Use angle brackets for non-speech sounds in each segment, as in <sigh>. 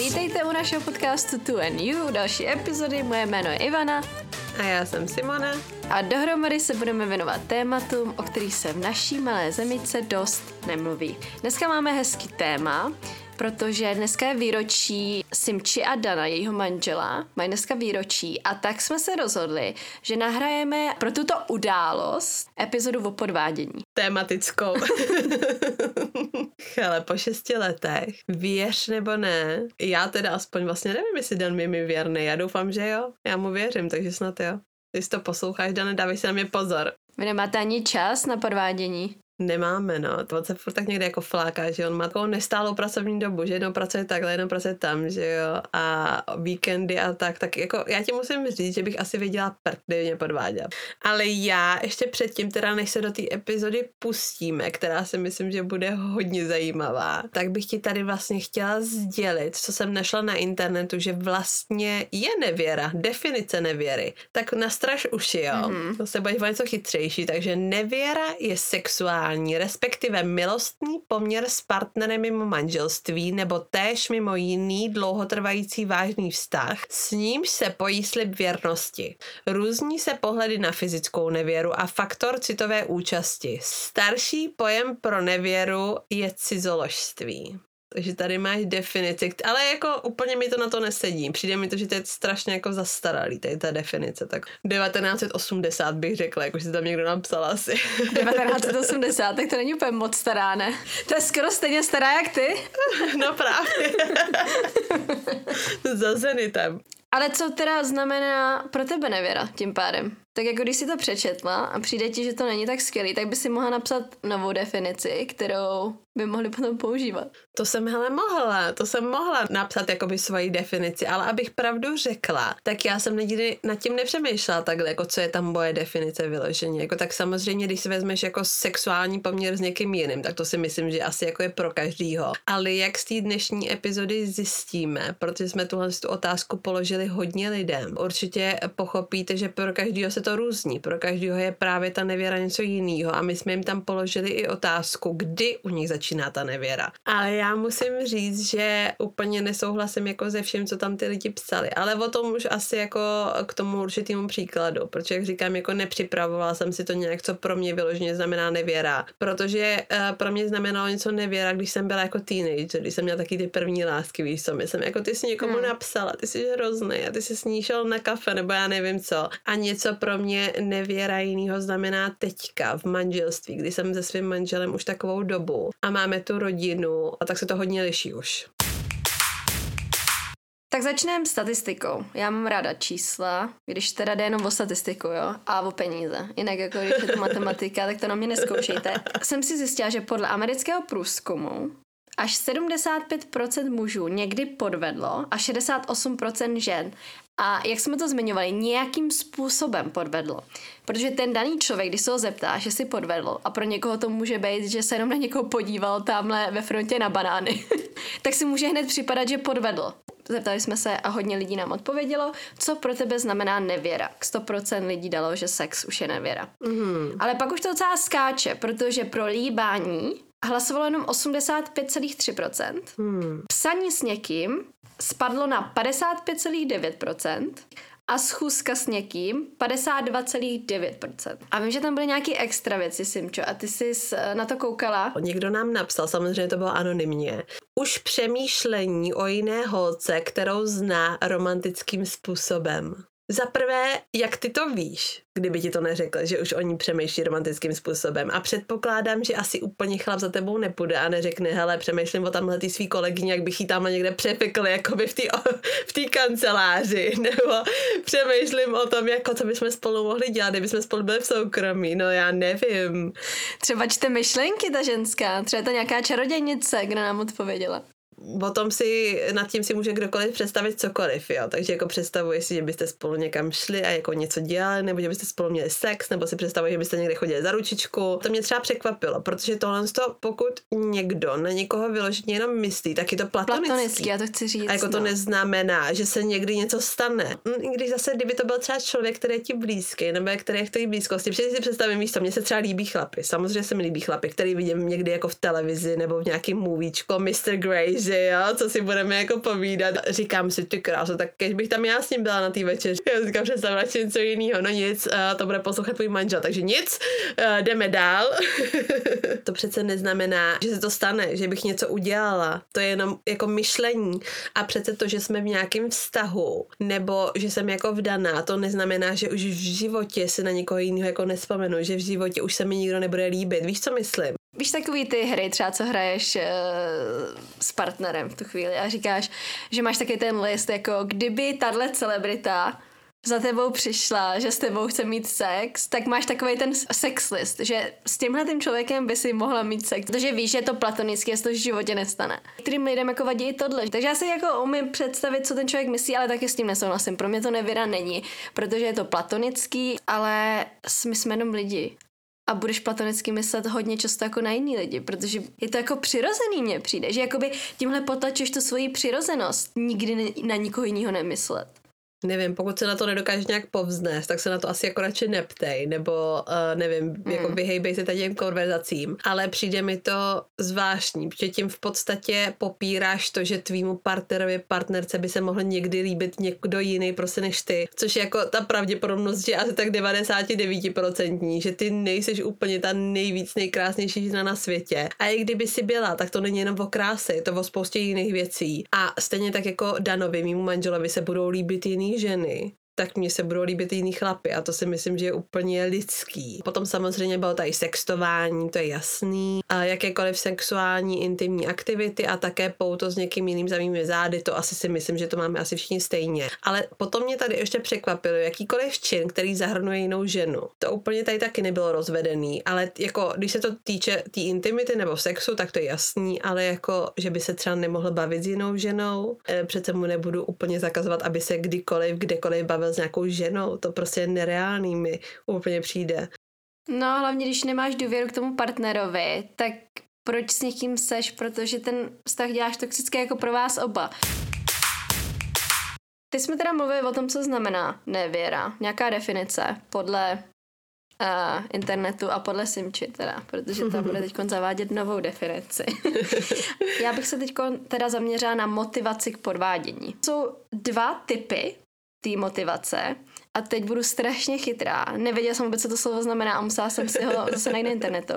Vítejte u našeho podcastu Tu and You, další epizody. Moje jméno je Ivana. A já jsem Simona. A dohromady se budeme věnovat tématům, o kterých se v naší malé zemice dost nemluví. Dneska máme hezký téma, protože dneska je výročí Simči a Dana, jejího manžela, mají dneska výročí a tak jsme se rozhodli, že nahrajeme pro tuto událost epizodu o podvádění. Tématickou. <laughs> <laughs> Ale po šesti letech, věř nebo ne, já teda aspoň vlastně nevím, jestli Dan mi mi věrný, já doufám, že jo, já mu věřím, takže snad jo. Když to posloucháš, Dane, dávej si na mě pozor. Vy nemáte ani čas na podvádění? Nemáme, no. To se furt tak někde jako fláká, že on má takovou nestálou pracovní dobu, že jednou pracuje takhle, jednou pracuje tam, že jo, a víkendy a tak, tak jako já ti musím říct, že bych asi věděla prd, kdyby mě podváděl. Ale já ještě předtím, teda než se do té epizody pustíme, která si myslím, že bude hodně zajímavá, tak bych ti tady vlastně chtěla sdělit, co jsem našla na internetu, že vlastně je nevěra, definice nevěry. Tak nastraž uši, jo. Mm-hmm. To se budeš něco chytřejší, takže nevěra je sexuální sexuální, respektive milostný poměr s partnerem mimo manželství nebo též mimo jiný dlouhotrvající vážný vztah, s nímž se pojí slib věrnosti. Různí se pohledy na fyzickou nevěru a faktor citové účasti. Starší pojem pro nevěru je cizoložství. Takže tady máš definici, ale jako úplně mi to na to nesedí. Přijde mi to, že to je strašně jako zastaralý, tady ta definice. Tak 1980 bych řekla, jako si tam někdo napsal asi. <laughs> 1980, tak to není úplně moc stará, ne? To je skoro stejně stará jak ty. <laughs> No právě. <laughs> Za zenitem. Ale co teda znamená pro tebe nevěra tím pádem? Tak jako když si to přečetla a přijde ti, že to není tak skvělý, tak by si mohla napsat novou definici, kterou by mohli potom používat. To jsem hele mohla, to jsem mohla napsat jakoby svoji definici, ale abych pravdu řekla, tak já jsem nikdy nad tím nepřemýšlela takhle, jako co je tam moje definice vyloženě. Jako tak samozřejmě, když si vezmeš jako sexuální poměr s někým jiným, tak to si myslím, že asi jako je pro každýho. Ale jak z té dnešní epizody zjistíme, protože jsme tuhle tu otázku položili hodně lidem, určitě pochopíte, že pro každýho se to různí, pro každého je právě ta nevěra něco jiného. A my jsme jim tam položili i otázku, kdy u nich začíná ta nevěra. Ale já musím říct, že úplně nesouhlasím jako ze vším, co tam ty lidi psali, ale o tom už asi jako k tomu určitému příkladu, protože jak říkám, jako nepřipravovala jsem si to nějak, co pro mě vyloženě znamená nevěra, protože uh, pro mě znamenalo něco nevěra, když jsem byla jako teenager, když jsem měla taky ty první lásky, víš co, myslím, jako ty jsi někomu hmm. napsala, ty jsi hrozný a ty jsi sníšel na kafe nebo já nevím co. A něco pro mě nevěra jinýho znamená teďka v manželství, kdy jsem se svým manželem už takovou dobu a máme tu rodinu a tak se to hodně liší už. Tak začneme statistikou. Já mám ráda čísla, když teda jde jenom o statistiku, jo, a o peníze. Jinak jako když je to matematika, tak to na mě neskoušejte. Jsem si zjistila, že podle amerického průzkumu až 75% mužů někdy podvedlo a 68% žen. A jak jsme to zmiňovali, nějakým způsobem podvedlo. Protože ten daný člověk, když se ho zeptá, že si podvedl, a pro někoho to může být, že se jenom na někoho podíval tamhle ve frontě na banány, <laughs> tak si může hned připadat, že podvedl. Zeptali jsme se a hodně lidí nám odpovědělo, co pro tebe znamená nevěra. K 100% lidí dalo, že sex už je nevěra. Mm. Ale pak už to docela skáče, protože pro líbání hlasovalo jenom 85,3%. Hmm. Psaní s někým spadlo na 55,9% a schůzka s někým 52,9%. A vím, že tam byly nějaké extra věci, Simčo, a ty jsi na to koukala? Někdo nám napsal, samozřejmě to bylo anonymně. Už přemýšlení o jiné holce, kterou zná romantickým způsobem. Za prvé, jak ty to víš, kdyby ti to neřekl, že už oni přemýšlí romantickým způsobem. A předpokládám, že asi úplně chlap za tebou nepůjde a neřekne, hele, přemýšlím o tamhle ty svý kolegyně, jak bych jí tam někde přepekl, jako by v té v kanceláři, <laughs> nebo přemýšlím o tom, jako co bychom spolu mohli dělat, kdybychom spolu byli v soukromí, no já nevím. Třeba čte myšlenky ta ženská, třeba to nějaká čarodějnice, kdo nám odpověděla o tom si, nad tím si může kdokoliv představit cokoliv, jo. Takže jako představuje si, že byste spolu někam šli a jako něco dělali, nebo že byste spolu měli sex, nebo si představuje, že byste někde chodili za ručičku. To mě třeba překvapilo, protože tohle to, pokud někdo na někoho vyloženě jenom myslí, tak je to platonický. Platonický, já to chci říct. A jako no. to neznamená, že se někdy něco stane. Hm, I když zase, kdyby to byl třeba člověk, který je ti blízký, nebo který je v té blízkosti, protože si představím místo, mně se třeba líbí chlapy. Samozřejmě se mi líbí chlapy, který vidím někdy jako v televizi nebo v nějakém movíčku, Mr. Grace, tady, jo, co si budeme jako povídat. Říkám si, ty kráso, tak když bych tam já s ním byla na té večeři. Já říkám, že jsem radši něco jiného, no nic, uh, to bude poslouchat tvůj manžel, takže nic, uh, jdeme dál. <laughs> to přece neznamená, že se to stane, že bych něco udělala. To je jenom jako myšlení. A přece to, že jsme v nějakém vztahu, nebo že jsem jako vdaná, to neznamená, že už v životě si na někoho jiného jako nespomenu, že v životě už se mi nikdo nebude líbit. Víš, co myslím? Víš takový ty hry třeba, co hraješ uh, s partnerem v tu chvíli a říkáš, že máš taky ten list, jako kdyby tahle celebrita za tebou přišla, že s tebou chce mít sex, tak máš takový ten sex list, že s tímhle tím člověkem by si mohla mít sex, protože víš, že je to platonické, že to v životě nestane. Kterým lidem jako vadí tohle. Takže já si jako umím představit, co ten člověk myslí, ale taky s tím nesouhlasím. Pro mě to nevěra není, protože je to platonický, ale my jsme jenom lidi a budeš platonicky myslet hodně často jako na jiný lidi, protože je to jako přirozený mně přijde, že jakoby tímhle potlačuješ tu svoji přirozenost, nikdy na nikoho jiného nemyslet. Nevím, pokud se na to nedokážeš nějak povznést, tak se na to asi jako radši neptej, nebo uh, nevím, mm. jako vyhejbej se těm konverzacím. Ale přijde mi to zvláštní, protože tím v podstatě popíráš to, že tvýmu partnerovi, partnerce by se mohl někdy líbit někdo jiný prostě než ty. Což je jako ta pravděpodobnost, že asi tak 99%, že ty nejseš úplně ta nejvíc, nejkrásnější žena na světě. A i kdyby si byla, tak to není jenom o krásy, je to o spoustě jiných věcí. A stejně tak jako Danovi, mýmu manželovi, se budou líbit jiný nie ženy tak mě se budou líbit jiný chlapy a to si myslím, že je úplně lidský. Potom samozřejmě bylo tady sextování, to je jasný, a jakékoliv sexuální intimní aktivity a také pouto s někým jiným za mými zády, to asi si myslím, že to máme asi všichni stejně. Ale potom mě tady ještě překvapilo, jakýkoliv čin, který zahrnuje jinou ženu. To úplně tady taky nebylo rozvedený, ale jako když se to týče té tý intimity nebo sexu, tak to je jasný, ale jako, že by se třeba nemohl bavit s jinou ženou, e, přece mu nebudu úplně zakazovat, aby se kdykoliv, kdekoliv bavil s nějakou ženou, to prostě nereálný mi úplně přijde. No hlavně, když nemáš důvěru k tomu partnerovi, tak proč s někým seš, protože ten vztah děláš toxický jako pro vás oba. Ty jsme teda mluvili o tom, co znamená nevěra. Nějaká definice podle uh, internetu a podle Simči teda, protože tam bude teď zavádět novou definici. <laughs> Já bych se teď teda zaměřila na motivaci k podvádění. Jsou dva typy té motivace. A teď budu strašně chytrá. Nevěděla jsem vůbec, co to slovo znamená a musela jsem si ho <laughs> zase najít na internetu.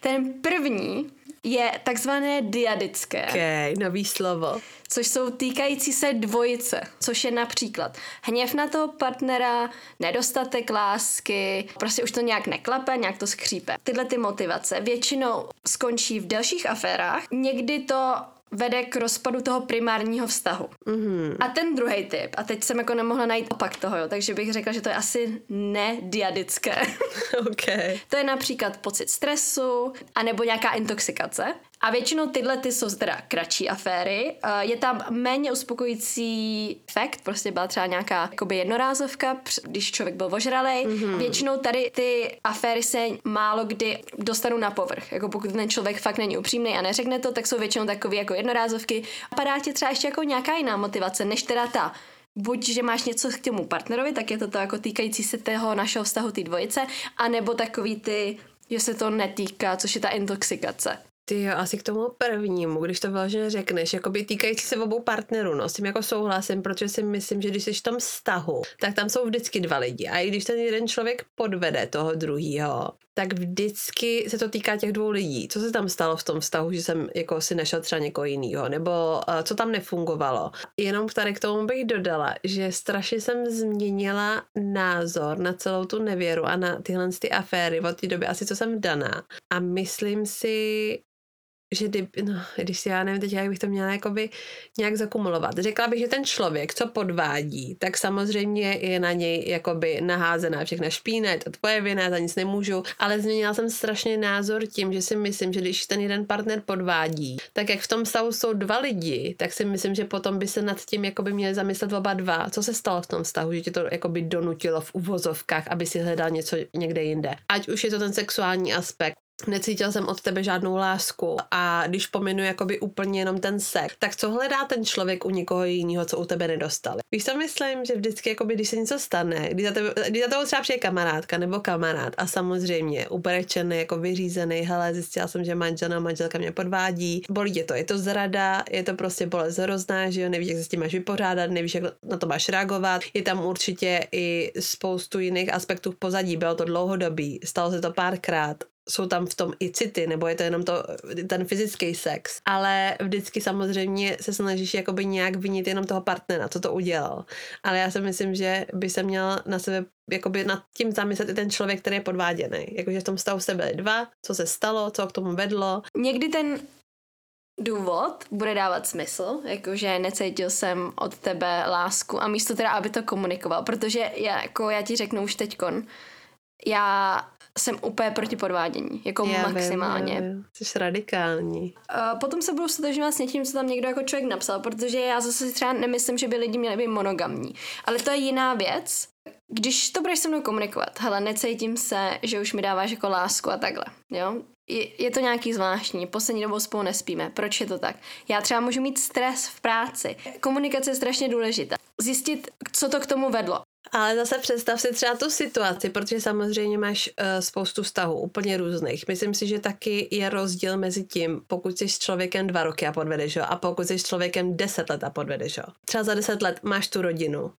Ten první je takzvané diadické. Ok, nový slovo. Což jsou týkající se dvojice, což je například hněv na toho partnera, nedostatek lásky, prostě už to nějak neklape, nějak to skřípe. Tyhle ty motivace většinou skončí v delších aférách, někdy to vede k rozpadu toho primárního vztahu. Mm-hmm. A ten druhý typ, a teď jsem jako nemohla najít opak toho, jo, takže bych řekla, že to je asi nediadické. <laughs> okay. To je například pocit stresu, anebo nějaká intoxikace. A většinou tyhle ty jsou teda kratší aféry. Je tam méně uspokojící efekt, prostě byla třeba nějaká jakoby jednorázovka, když člověk byl ožralej. Mm-hmm. Většinou tady ty aféry se málo kdy dostanou na povrch. Jako pokud ten člověk fakt není upřímný a neřekne to, tak jsou většinou takové jako jednorázovky. A padá ti třeba ještě jako nějaká jiná motivace, než teda ta buď, že máš něco k tomu partnerovi, tak je to to jako týkající se toho našeho vztahu té dvojice, anebo takový ty, že se to netýká, což je ta intoxikace. Ty jo, asi k tomu prvnímu, když to vážně řekneš, jako by týkající se obou partnerů, no, s tím jako souhlasím, protože si myslím, že když jsi v tom vztahu, tak tam jsou vždycky dva lidi. A i když ten jeden člověk podvede toho druhého, tak vždycky se to týká těch dvou lidí. Co se tam stalo v tom vztahu, že jsem jako si našel třeba někoho jiného, nebo uh, co tam nefungovalo. Jenom tady k tomu bych dodala, že strašně jsem změnila názor na celou tu nevěru a na tyhle ty aféry od té doby asi, co jsem daná. A myslím si, že kdy, no, když si já nevím teď, jak bych to měla jakoby nějak zakumulovat. Řekla bych, že ten člověk, co podvádí, tak samozřejmě je na něj jakoby naházená všechna špína, je to tvoje vina, za nic nemůžu, ale změnila jsem strašně názor tím, že si myslím, že když ten jeden partner podvádí, tak jak v tom stavu jsou dva lidi, tak si myslím, že potom by se nad tím jakoby měli zamyslet oba dva. Co se stalo v tom vztahu, že tě to jakoby donutilo v uvozovkách, aby si hledal něco někde jinde. Ať už je to ten sexuální aspekt, necítil jsem od tebe žádnou lásku. A když pominu jakoby úplně jenom ten sex, tak co hledá ten člověk u někoho jiného, co u tebe nedostal? Víš, co myslím, že vždycky, jakoby, když se něco stane, když za, tebe, když za tebou třeba přijde kamarádka nebo kamarád a samozřejmě ubrečený, jako vyřízený, hele, zjistila jsem, že manželna, manželka mě podvádí, bolí tě to, je to zrada, je to prostě bolest hrozná, že jo, nevíš, jak se s tím máš vypořádat, nevíš, jak na to máš reagovat, je tam určitě i spoustu jiných aspektů v pozadí, bylo to dlouhodobý, stalo se to párkrát, jsou tam v tom i city, nebo je to jenom to, ten fyzický sex. Ale vždycky samozřejmě se snažíš jakoby nějak vinit jenom toho partnera, co to udělal. Ale já si myslím, že by se měl na sebe jakoby nad tím zamyslet i ten člověk, který je podváděný. Jakože v tom stavu se byli dva, co se stalo, co k tomu vedlo. Někdy ten důvod bude dávat smysl, jakože necítil jsem od tebe lásku a místo teda, aby to komunikoval, protože já, jako já ti řeknu už teďkon, já jsem úplně proti podvádění, jako já maximálně. Vím, Jsi radikální. Uh, potom se budu stotožňovat s něčím, co tam někdo jako člověk napsal, protože já zase si třeba nemyslím, že by lidi měli být monogamní. Ale to je jiná věc. Když to budeš se mnou komunikovat, hele, necítím se, že už mi dáváš jako lásku a takhle, jo? Je, je to nějaký zvláštní, poslední dobou spolu nespíme. Proč je to tak? Já třeba můžu mít stres v práci. Komunikace je strašně důležitá. Zjistit, co to k tomu vedlo. Ale zase představ si třeba tu situaci, protože samozřejmě máš uh, spoustu vztahů, úplně různých. Myslím si, že taky je rozdíl mezi tím, pokud jsi s člověkem dva roky a podvedeš ho, a pokud jsi s člověkem deset let a podvedeš ho. Třeba za deset let máš tu rodinu,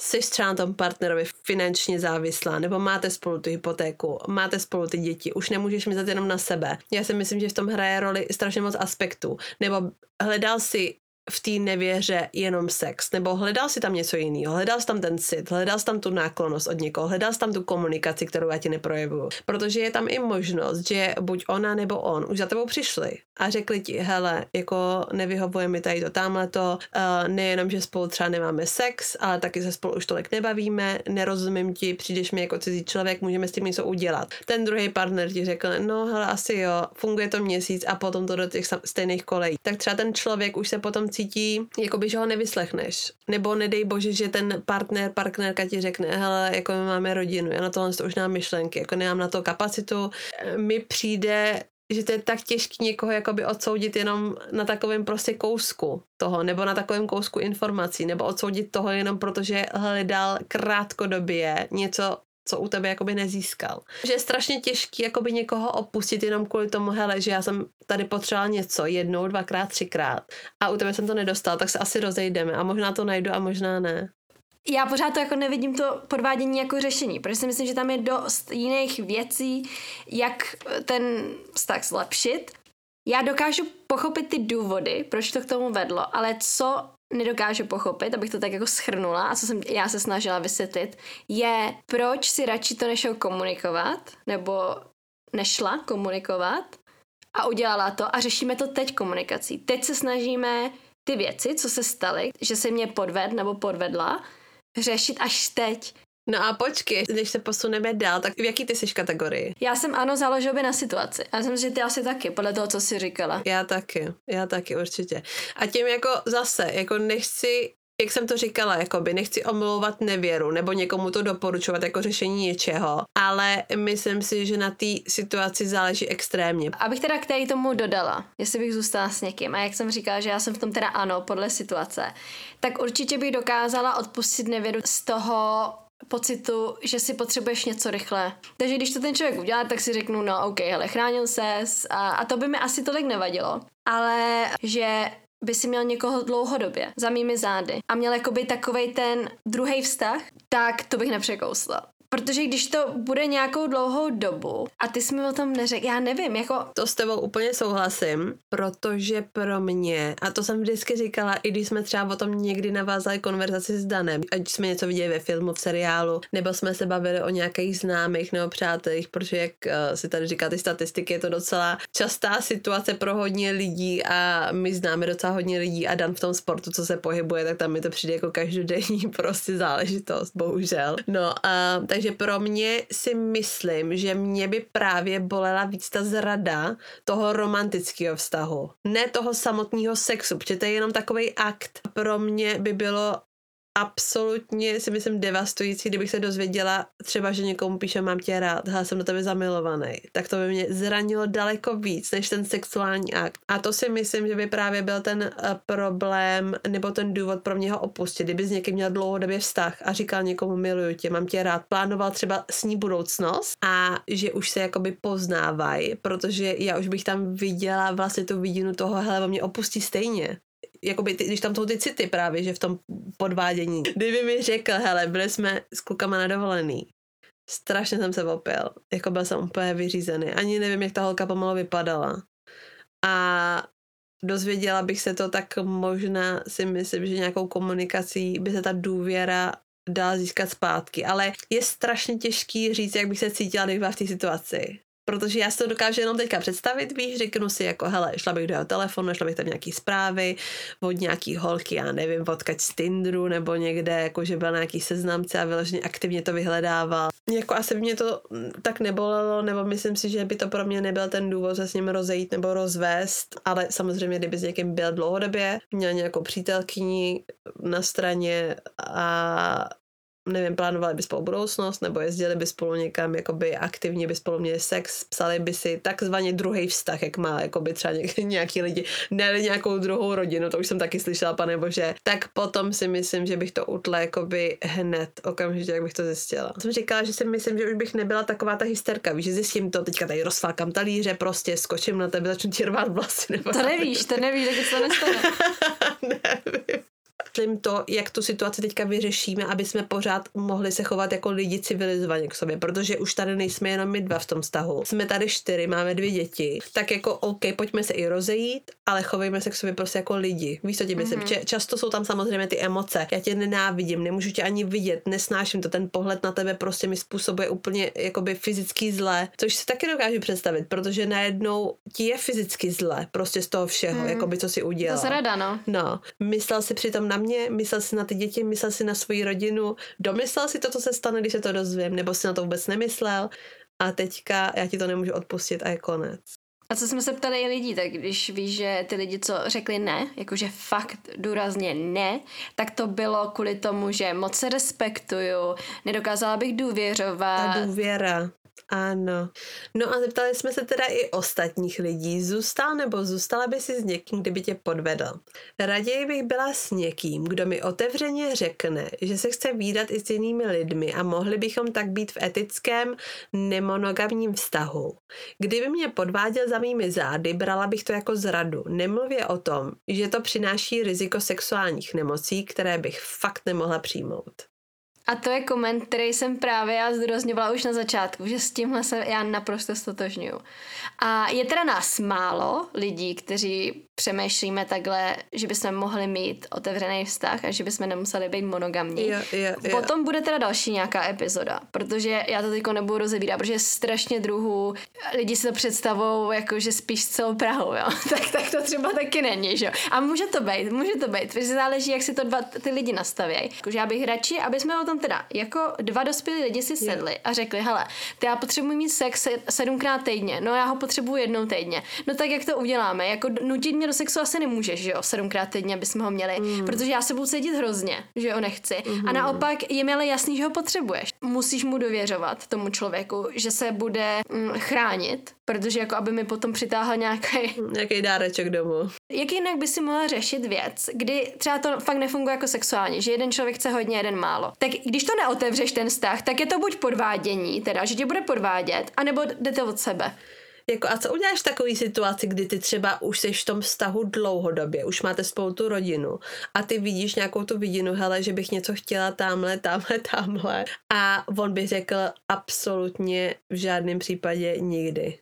jsi třeba na tom partnerovi finančně závislá, nebo máte spolu tu hypotéku, máte spolu ty děti, už nemůžeš myslet jenom na sebe. Já si myslím, že v tom hraje roli strašně moc aspektů. Nebo hledal si v té nevěře jenom sex, nebo hledal si tam něco jiného, hledal jsi tam ten cit, hledal jsi tam tu náklonost od někoho, hledal jsi tam tu komunikaci, kterou já ti neprojevuju. Protože je tam i možnost, že buď ona nebo on už za tebou přišli a řekli ti, hele, jako nevyhovuje mi tady to tamhle to, uh, nejenom, že spolu třeba nemáme sex, ale taky se spolu už tolik nebavíme, nerozumím ti, přijdeš mi jako cizí člověk, můžeme s tím něco udělat. Ten druhý partner ti řekl, no hele, asi jo, funguje to měsíc a potom to do těch stejných kolejí. Tak třeba ten člověk už se potom cítí, jako by, že ho nevyslechneš. Nebo nedej bože, že ten partner, partnerka ti řekne, hele, jako my máme rodinu, já na tohle už nemám myšlenky, jako nemám na to kapacitu. Mi přijde, že to je tak těžké někoho jakoby odsoudit jenom na takovém prostě kousku toho, nebo na takovém kousku informací, nebo odsoudit toho jenom protože hledal krátkodobě něco, co u tebe jakoby nezískal. Že je strašně těžký jakoby někoho opustit jenom kvůli tomu, hele, že já jsem tady potřeboval něco jednou, dvakrát, třikrát a u tebe jsem to nedostal, tak se asi rozejdeme a možná to najdu a možná ne. Já pořád to jako nevidím to podvádění jako řešení, protože si myslím, že tam je dost jiných věcí, jak ten vztah zlepšit. Já dokážu pochopit ty důvody, proč to k tomu vedlo, ale co nedokážu pochopit, abych to tak jako schrnula a co jsem já se snažila vysvětlit, je proč si radši to nešel komunikovat, nebo nešla komunikovat a udělala to a řešíme to teď komunikací. Teď se snažíme ty věci, co se staly, že se mě podved nebo podvedla, řešit až teď. No a počkej, když se posuneme dál, tak v jaký ty jsi kategorii? Já jsem ano, záleží by na situaci. Já jsem, že ty asi taky, podle toho, co jsi říkala. Já taky, já taky určitě. A tím jako zase, jako nechci jak jsem to říkala, jakoby nechci omlouvat nevěru nebo někomu to doporučovat jako řešení něčeho, ale myslím si, že na té situaci záleží extrémně. Abych teda k tady tomu dodala, jestli bych zůstala s někým a jak jsem říkala, že já jsem v tom teda ano, podle situace, tak určitě bych dokázala odpustit nevěru z toho pocitu, že si potřebuješ něco rychle. Takže když to ten člověk udělá, tak si řeknu, no ok, hele, chránil ses a, a to by mi asi tolik nevadilo. Ale že by si měl někoho dlouhodobě za mými zády a měl jakoby takovej ten druhý vztah, tak to bych nepřekousla. Protože když to bude nějakou dlouhou dobu a ty jsi mi o tom neřekl, já nevím, jako... To s tebou úplně souhlasím, protože pro mě, a to jsem vždycky říkala, i když jsme třeba o tom někdy navázali konverzaci s Danem, ať jsme něco viděli ve filmu, v seriálu, nebo jsme se bavili o nějakých známých nebo přátelích, protože jak uh, si tady říká ty statistiky, je to docela častá situace pro hodně lidí a my známe docela hodně lidí a Dan v tom sportu, co se pohybuje, tak tam mi to přijde jako každodenní <laughs> prostě záležitost, bohužel. No a tak takže pro mě si myslím, že mě by právě bolela víc ta zrada toho romantického vztahu. Ne toho samotného sexu, protože to je jenom takový akt. Pro mě by bylo absolutně si myslím devastující, kdybych se dozvěděla třeba, že někomu píše mám tě rád, hele, jsem do tebe zamilovaný, tak to by mě zranilo daleko víc než ten sexuální akt. A to si myslím, že by právě byl ten uh, problém nebo ten důvod pro mě ho opustit. Kdyby s někým měl dlouhodobě vztah a říkal někomu miluju tě, mám tě rád, plánoval třeba s ní budoucnost a že už se jakoby poznávají, protože já už bych tam viděla vlastně tu vidinu toho, hele, on mě opustí stejně jakoby, ty, když tam jsou ty city právě, že v tom podvádění. Kdyby mi řekl, hele, byli jsme s klukama na dovolený, strašně jsem se opil, jako byl jsem úplně vyřízený, ani nevím, jak ta holka pomalu vypadala. A dozvěděla bych se to, tak možná si myslím, že nějakou komunikací by se ta důvěra dala získat zpátky, ale je strašně těžký říct, jak bych se cítila, kdyby byla v té situaci protože já si to dokážu jenom teďka představit, víš, řeknu si jako, hele, šla bych do jeho telefonu, šla bych tam nějaký zprávy od nějaký holky, já nevím, odkaď z Tinderu nebo někde, jako že byl nějaký seznamce a vyloženě aktivně to vyhledával. Jako asi by mě to tak nebolelo, nebo myslím si, že by to pro mě nebyl ten důvod se s ním rozejít nebo rozvést, ale samozřejmě, kdyby s někým byl dlouhodobě, měl nějakou přítelkyni na straně a nevím, plánovali by spolu budoucnost, nebo jezdili by spolu někam, jakoby aktivně by spolu měli sex, psali by si takzvaně druhý vztah, jak má jakoby třeba <laughs> nějaký lidi, ne nějakou druhou rodinu, to už jsem taky slyšela, pane bože, tak potom si myslím, že bych to utla jakoby hned, okamžitě, jak bych to zjistila. Jsem říkala, že si myslím, že už bych nebyla taková ta hysterka, víš, že zjistím to, teďka tady rozflákám talíře, prostě skočím na tebe, začnu ti rvát vlasy. Nebo to nevíš, to nevíš, tak se to nestane. <laughs> Nevím myslím to, jak tu situaci teďka vyřešíme, aby jsme pořád mohli se chovat jako lidi civilizovaně k sobě, protože už tady nejsme jenom my dva v tom vztahu. Jsme tady čtyři, máme dvě děti, tak jako OK, pojďme se i rozejít, ale chovejme se k sobě prostě jako lidi. Víš, co myslím? Mm-hmm. Často jsou tam samozřejmě ty emoce. Já tě nenávidím, nemůžu tě ani vidět, nesnáším to, ten pohled na tebe prostě mi způsobuje úplně jakoby fyzický zle, což si taky dokážu představit, protože najednou ti je fyzicky zle, prostě z toho všeho, mm. jakoby co si udělal. To rada, no. No, myslel si přitom na mě, myslel si na ty děti, myslel si na svoji rodinu, domyslel si to, co se stane, když se to dozvím, nebo si na to vůbec nemyslel a teďka já ti to nemůžu odpustit a je konec. A co jsme se ptali i lidí, tak když víš, že ty lidi, co řekli ne, jakože fakt důrazně ne, tak to bylo kvůli tomu, že moc se respektuju, nedokázala bych důvěřovat. Ta důvěra. Ano. No a zeptali jsme se teda i ostatních lidí. Zůstal nebo zůstala by si s někým, kdyby tě podvedl? Raději bych byla s někým, kdo mi otevřeně řekne, že se chce výdat i s jinými lidmi a mohli bychom tak být v etickém nemonogamním vztahu. Kdyby mě podváděl za mými zády, brala bych to jako zradu. Nemluvě o tom, že to přináší riziko sexuálních nemocí, které bych fakt nemohla přijmout. A to je koment, který jsem právě já zdůrazňovala už na začátku, že s tímhle se já naprosto stotožňuju. A je teda nás málo lidí, kteří přemýšlíme takhle, že bychom mohli mít otevřený vztah a že bychom nemuseli být monogamní. Yeah, yeah, yeah. Potom bude teda další nějaká epizoda, protože já to teďko nebudu rozebírat, protože je strašně druhů, lidi si to představou jako, že spíš celou Prahou, jo. <laughs> tak, tak to třeba taky není, že jo. A může to být, může to být, protože záleží, jak si to dva ty lidi nastavějí. Jakože já bych radši, aby jsme o tom teda jako dva dospělí lidi si sedli yeah. a řekli, hele, ty já potřebuji mít sex sedmkrát týdně, no já ho potřebuji jednou týdně. No tak jak to uděláme? Jako nutit mě do sexu asi nemůžeš, že jo, sedmkrát týdně bychom ho měli, mm. protože já se budu cítit hrozně, že ho nechci. Mm-hmm. A naopak je mi ale jasný, že ho potřebuješ. Musíš mu dověřovat tomu člověku, že se bude mm, chránit, protože jako aby mi potom přitáhl nějaký... Nějaký dáreček domů. Jak jinak by si mohla řešit věc, kdy třeba to fakt nefunguje jako sexuálně, že jeden člověk chce hodně, jeden málo. Tak když to neotevřeš ten vztah, tak je to buď podvádění, teda, že tě bude podvádět, anebo jdete od sebe. Jako a co uděláš v takové situaci, kdy ty třeba už jsi v tom vztahu dlouhodobě, už máte spolu tu rodinu a ty vidíš nějakou tu vidinu, hele, že bych něco chtěla tamhle, tamhle, <laughs> tamhle a on by řekl absolutně v žádném případě nikdy.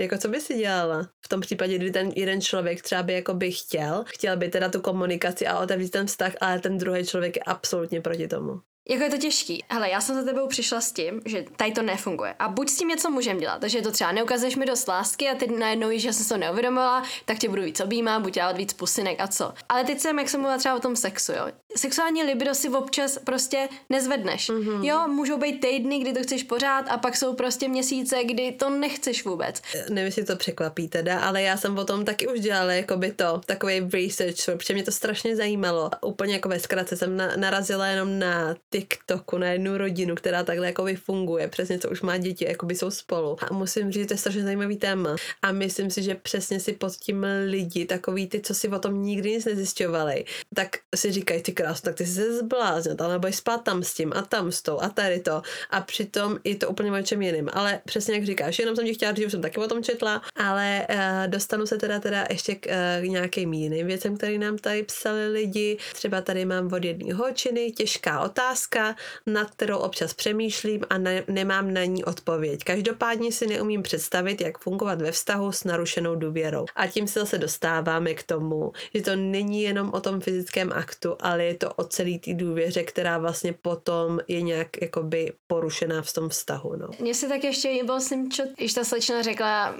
Jako co by si dělala v tom případě, kdy ten jeden člověk třeba by jako by chtěl, chtěl by teda tu komunikaci a otevřít ten vztah, ale ten druhý člověk je absolutně proti tomu. Jako je to těžký. Hele, já jsem za tebou přišla s tím, že tady to nefunguje. A buď s tím něco můžeme dělat, takže to třeba neukazuješ mi dost lásky a teď najednou víš, že jsem to neuvědomila, tak tě budu víc objímat, buď dělat víc pusinek a co. Ale teď jsem, jak jsem mluvila třeba o tom sexu, jo. Sexuální libido si občas prostě nezvedneš. Mm-hmm. Jo, můžou být týdny, kdy to chceš pořád a pak jsou prostě měsíce, kdy to nechceš vůbec. Nevím, jestli to překvapí teda, ale já jsem o tom taky už dělala jako by to, takový research, protože mě to strašně zajímalo. Úplně jako ve zkratce jsem na, narazila jenom na TikToku, na jednu rodinu, která takhle jako by funguje, přesně co už má děti, jako by jsou spolu. A musím říct, to je strašně zajímavý téma. A myslím si, že přesně si pod tím lidi, takový ty, co si o tom nikdy nic nezjišťovali, tak si říkají, ty krásno, tak ty jsi se zbláznit, ale nebudeš spát tam s tím a tam s tou a tady to. A přitom je to úplně o čem jiným. Ale přesně jak říkáš, jenom jsem ti chtěla říct, že jsem taky o tom četla, ale uh, dostanu se teda teda ještě k uh, nějakým jiným věcem, které nám tady psali lidi. Třeba tady mám od jedné holčiny těžká otázka, nad kterou občas přemýšlím a ne, nemám na ní odpověď. Každopádně si neumím představit, jak fungovat ve vztahu s narušenou důvěrou. A tím se zase dostáváme k tomu, že to není jenom o tom fyzickém aktu, ale je to o celý té důvěře, která vlastně potom je nějak jakoby porušená v tom vztahu. No. Mně se tak ještě líbilo, jsem čo, když ta slečna řekla,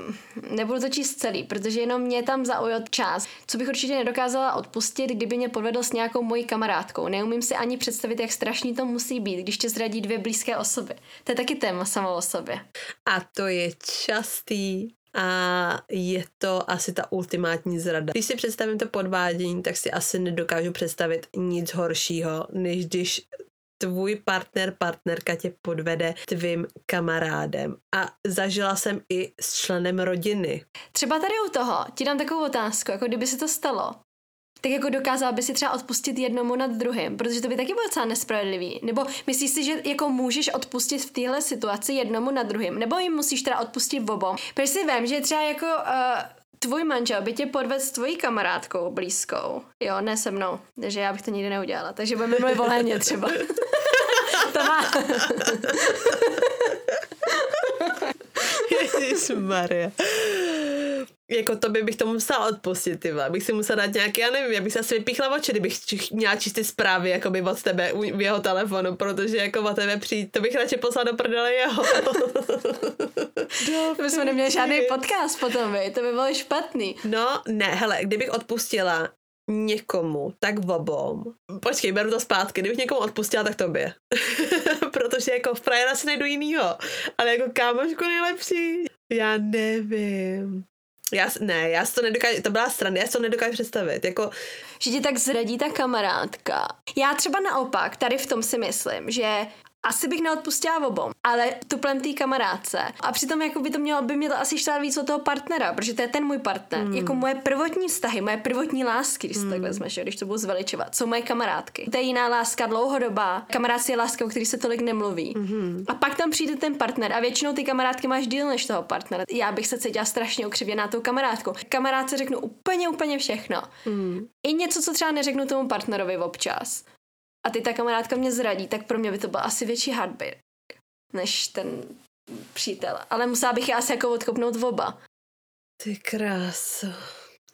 nebudu to číst celý, protože jenom mě tam zaujal čas, co bych určitě nedokázala odpustit, kdyby mě podvedl s nějakou mojí kamarádkou. Neumím si ani představit, jak strašný to musí být, když tě zradí dvě blízké osoby. To je taky téma samo o sobě. A to je častý a je to asi ta ultimátní zrada. Když si představím to podvádění, tak si asi nedokážu představit nic horšího, než když tvůj partner, partnerka tě podvede tvým kamarádem. A zažila jsem i s členem rodiny. Třeba tady u toho ti dám takovou otázku, jako kdyby se to stalo tak jako dokázal by si třeba odpustit jednomu nad druhým, protože to by taky bylo docela nespravedlivý. Nebo myslíš si, že jako můžeš odpustit v téhle situaci jednomu nad druhým, nebo jim musíš teda odpustit obou. Protože si vím, že třeba jako uh, tvůj manžel by tě podvedl s tvojí kamarádkou blízkou. Jo, ne se mnou. Takže já bych to nikdy neudělala. Takže budeme mluvit voléně třeba. to má... Maria jako to by bych to musela odpustit, ty bych si musela dát nějaký, já nevím, já bych se asi vypíchla oči, kdybych měla čistý zprávy jakoby od tebe v jeho telefonu, protože jako od tebe přijít, to bych radši poslala do prdele jeho. to bychom <laughs> neměli žádný <laughs> podcast potom, to by bylo špatný. No, ne, hele, kdybych odpustila někomu, tak v obom. Počkej, beru to zpátky. Kdybych někomu odpustila, tak tobě. <laughs> Protože jako v frajera si najdu jinýho. Ale jako kámošku nejlepší. Já nevím. Já, ne, já si to nedokážu, to byla strana, já si to nedokážu představit, jako... Že ti tak zradí ta kamarádka. Já třeba naopak, tady v tom si myslím, že asi bych neodpustila obou, ale tuplem té kamarádce. A přitom jako by to mělo, by mě to asi štát víc od toho partnera, protože to je ten můj partner. Mm. Jako moje prvotní vztahy, moje prvotní lásky, když mm. to tak vezmeš, když to budu zveličovat, jsou moje kamarádky. To je jiná láska, dlouhodobá. Kamarádství je láska, o který se tolik nemluví. Mm. A pak tam přijde ten partner a většinou ty kamarádky máš díl než toho partnera. Já bych se cítila strašně ukřivě tou kamarádku. Kamarádce řeknu úplně, úplně všechno. Mm. I něco, co třeba neřeknu tomu partnerovi občas a ty ta kamarádka mě zradí, tak pro mě by to byl asi větší heartbreak než ten přítel. Ale musela bych je asi jako odkopnout v oba. Ty kráso.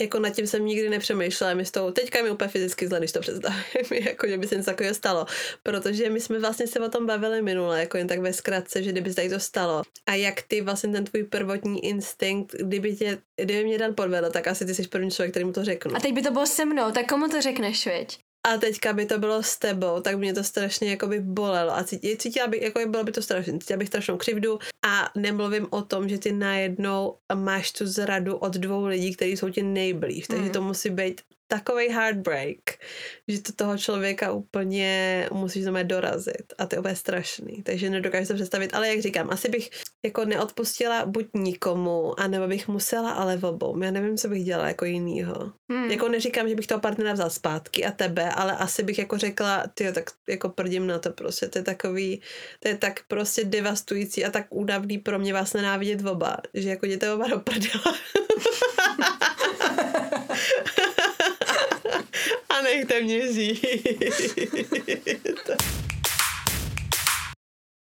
Jako nad tím jsem nikdy nepřemýšlela, mi s tou, teďka mi úplně fyzicky zle, když to představím, <laughs> jako že by se něco takového stalo, protože my jsme vlastně se o tom bavili minule, jako jen tak ve zkratce, že kdyby se tady to stalo a jak ty vlastně ten tvůj prvotní instinkt, kdyby, tě, kdyby mě Dan podvedl, tak asi ty jsi první člověk, který mu to řeknu. A teď by to bylo se mnou, tak komu to řekneš, veď? A teďka by to bylo s tebou, tak mě to strašně jakoby bolelo. A cítila bych, jako bylo by to strašně, cítila bych strašnou křivdu. A nemluvím o tom, že ty najednou máš tu zradu od dvou lidí, kteří jsou ti nejblíž, takže mm. to musí být takový heartbreak, že to toho člověka úplně musíš znamená dorazit a to je úplně strašný, takže nedokážu se představit, ale jak říkám, asi bych jako neodpustila buď nikomu, anebo bych musela, ale v obou. Já nevím, co bych dělala jako jinýho. Hmm. Jako neříkám, že bych toho partnera vzal zpátky a tebe, ale asi bych jako řekla, ty tak jako prdím na to prostě, to je takový, to je tak prostě devastující a tak údavný pro mě vás nenávidět oba, že jako jděte oba do prdela. <laughs> nechte mě žít.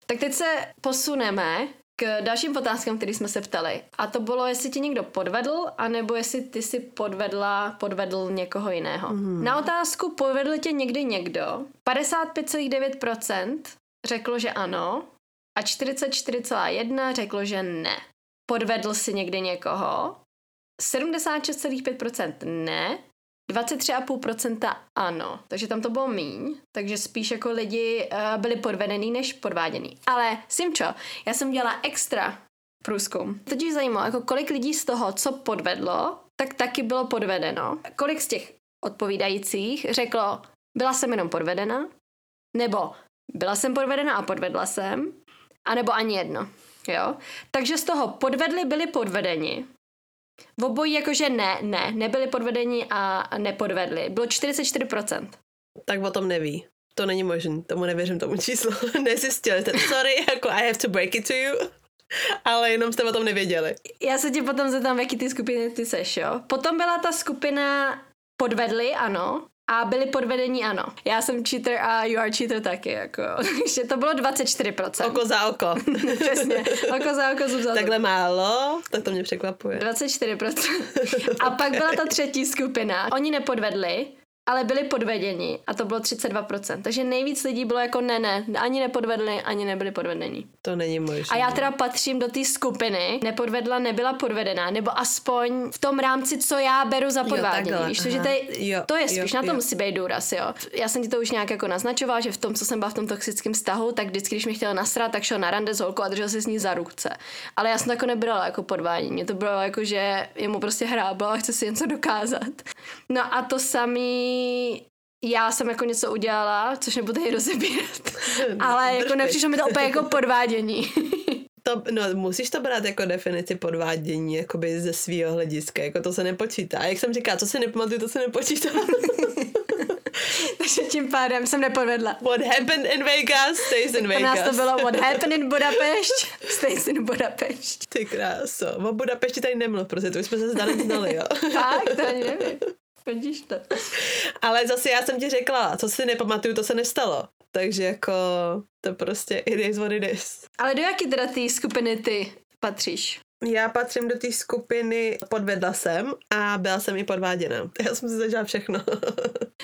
tak teď se posuneme k dalším otázkám, které jsme se ptali. A to bylo, jestli ti někdo podvedl, anebo jestli ty si podvedla, podvedl někoho jiného. Mm. Na otázku podvedl tě někdy někdo, 55,9% řeklo, že ano a 44,1% řeklo, že ne. Podvedl si někdy někoho, 76,5% ne, 23,5% ano, takže tam to bylo míň, takže spíš jako lidi uh, byli podvedený než podváděný. Ale Simčo, já jsem dělala extra průzkum. Totiž zajímalo, jako kolik lidí z toho, co podvedlo, tak taky bylo podvedeno. Kolik z těch odpovídajících řeklo, byla jsem jenom podvedena, nebo byla jsem podvedena a podvedla jsem, anebo ani jedno. Jo? Takže z toho podvedli byli podvedeni. V obojí jakože ne, ne, nebyli podvedeni a nepodvedli. Bylo 44%. Tak o tom neví. To není možné, tomu nevěřím tomu číslu. <laughs> Nezjistili jste, sorry, <laughs> jako I have to break it to you. <laughs> Ale jenom jste o tom nevěděli. Já se ti potom zeptám, v jaký ty skupiny ty seš, jo? Potom byla ta skupina podvedli, ano, a byli podvedení, ano. Já jsem cheater a you are cheater taky, jako. <laughs> Takže to bylo 24%. Oko za oko. <laughs> Přesně. Oko za oko, zub za Takhle málo, tak to mě překvapuje. 24%. A pak byla ta třetí skupina. Oni nepodvedli, ale byli podvedeni a to bylo 32%. Takže nejvíc lidí bylo jako ne, ne, ani nepodvedli, ani nebyli podvedení. To není možné. A já teda patřím do té skupiny, nepodvedla, nebyla podvedená, nebo aspoň v tom rámci, co já beru za podvádění. Víš, to, že tady, Jo, to je spíš, jo, na to jo. musí být důraz, jo. Já jsem ti to už nějak jako naznačovala, že v tom, co jsem byla v tom toxickém vztahu, tak vždycky, když mi chtěl nasrat, tak šel na rande s holkou a držel se s ní za ruce. Ale já jsem to jako nebrala jako podvádění. Mě to bylo jako, že je mu prostě hráblo a chce si něco dokázat. No a to samý já jsem jako něco udělala, což nebudu tady rozebírat. <laughs> Ale jako nepřišlo mi to úplně jako podvádění. To, no, musíš to brát jako definici podvádění, jakoby ze svého hlediska, jako to se nepočítá. A jak jsem říkala, co se nepamatuju, to se nepočítá. <laughs> Takže tím pádem jsem nepodvedla. What happened in Vegas stays in Vegas. nás to bylo what <laughs> happened in Budapešť, stays in Budapešť. Ty kráso. O Budapešti tady nemluv, prostě to už jsme se Danem znali, jo. Tak, to ani nevím. Vidíš to. Ale zase já jsem ti řekla, co si nepamatuju, to se nestalo. Takže jako to prostě it is what it is. Ale do jaký teda té skupiny ty patříš? Já patřím do té skupiny, podvedla jsem a byla jsem i podváděna. Já jsem si zažila všechno. <laughs>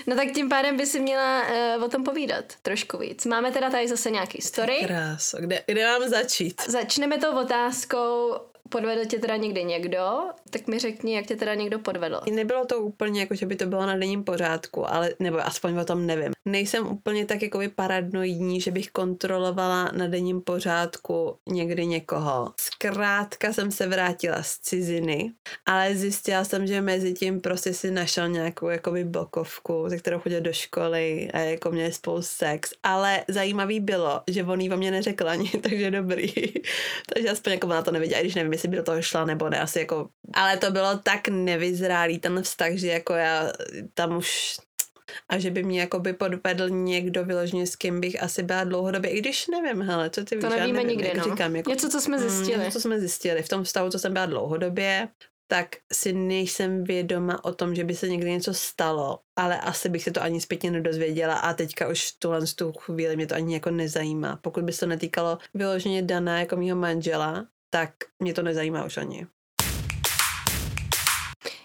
No tak tím pádem by si měla uh, o tom povídat trošku víc. Máme teda tady zase nějaký story. Kráso, kde, kde mám začít? Začneme tou otázkou, podvedl tě teda někdy někdo, tak mi řekni, jak tě teda někdo podvedl. Nebylo to úplně jako, že by to bylo na denním pořádku, ale nebo aspoň o tom nevím. Nejsem úplně tak jako paranoidní, že bych kontrolovala na denním pořádku někdy někoho. Zkrátka jsem se vrátila z ciziny, ale zjistila jsem, že mezi tím prostě si našel nějakou jakoby blokovku, ze kterou chodil do školy a jako měli spolu sex. Ale zajímavý bylo, že on jí o mě neřekl ani, <laughs> takže dobrý. <laughs> takže aspoň jako ona to nevěděla, i když nevím, jestli by do toho šla nebo ne, asi jako... Ale to bylo tak nevyzrálý ten vztah, že jako já tam už a že by mě jakoby podvedl někdo vyloženě, s kým bych asi byla dlouhodobě, i když nevím, hele, co ty víš, To já nevíme nevím, nikdy, jak no. říkám, jako, Něco, co jsme Mm, zjistili. něco, co jsme zjistili. V tom vztahu, co jsem byla dlouhodobě, tak si nejsem vědoma o tom, že by se někdy něco stalo, ale asi bych se to ani zpětně nedozvěděla a teďka už v tuhle tu chvíli mě to ani jako nezajímá. Pokud by se to netýkalo vyloženě Dana jako mýho manžela, tak mě to nezajímá už ani.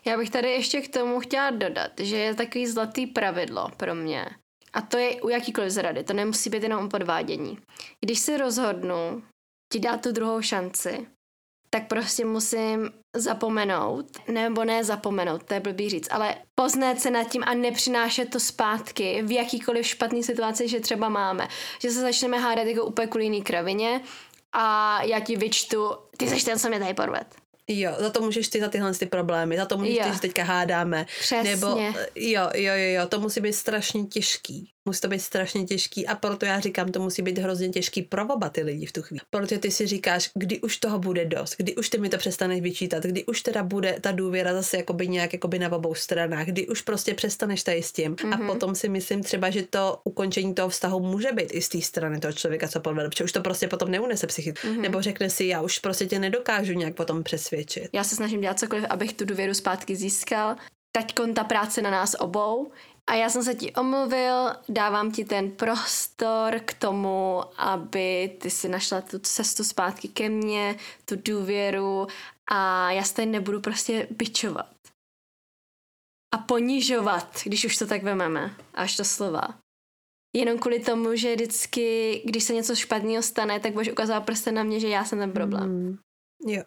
Já bych tady ještě k tomu chtěla dodat, že je takový zlatý pravidlo pro mě. A to je u jakýkoliv zrady, to nemusí být jenom podvádění. Když se rozhodnu ti dát tu druhou šanci, tak prostě musím zapomenout, nebo ne zapomenout, to je blbý říct, ale poznat se nad tím a nepřinášet to zpátky v jakýkoliv špatný situaci, že třeba máme. Že se začneme hádat jako úplně kvůli jiný kravině a já ti vyčtu, ty seš ten, co mě tady podved. Jo, za to můžeš ty za tyhle ty problémy, za to můžeš Jo. ty, že teďka hádáme. Přesně. Nebo, jo, jo, jo, jo, to musí být strašně těžký. Musí to být strašně těžký a proto já říkám, to musí být hrozně těžký pro oba ty lidi v tu chvíli. Protože ty si říkáš, kdy už toho bude dost, kdy už ty mi to přestaneš vyčítat, kdy už teda bude ta důvěra zase jakoby nějak jakoby na obou stranách, kdy už prostě přestaneš tady s tím. Mm-hmm. A potom si myslím třeba, že to ukončení toho vztahu může být i z té strany toho člověka, co podvedl, protože už to prostě potom neunese psychicky. Mm-hmm. Nebo řekne si, já už prostě tě nedokážu nějak potom přesvědčit. Já se snažím dělat cokoliv, abych tu důvěru zpátky získal. Teďkon ta práce na nás obou. A já jsem se ti omluvil, dávám ti ten prostor k tomu, aby ty si našla tu cestu zpátky ke mně, tu důvěru a já se tady nebudu prostě bičovat. A ponižovat, když už to tak vememe, až to slova. Jenom kvůli tomu, že vždycky, když se něco špatného stane, tak budeš ukazovat prstem na mě, že já jsem ten problém. Mm. Jo.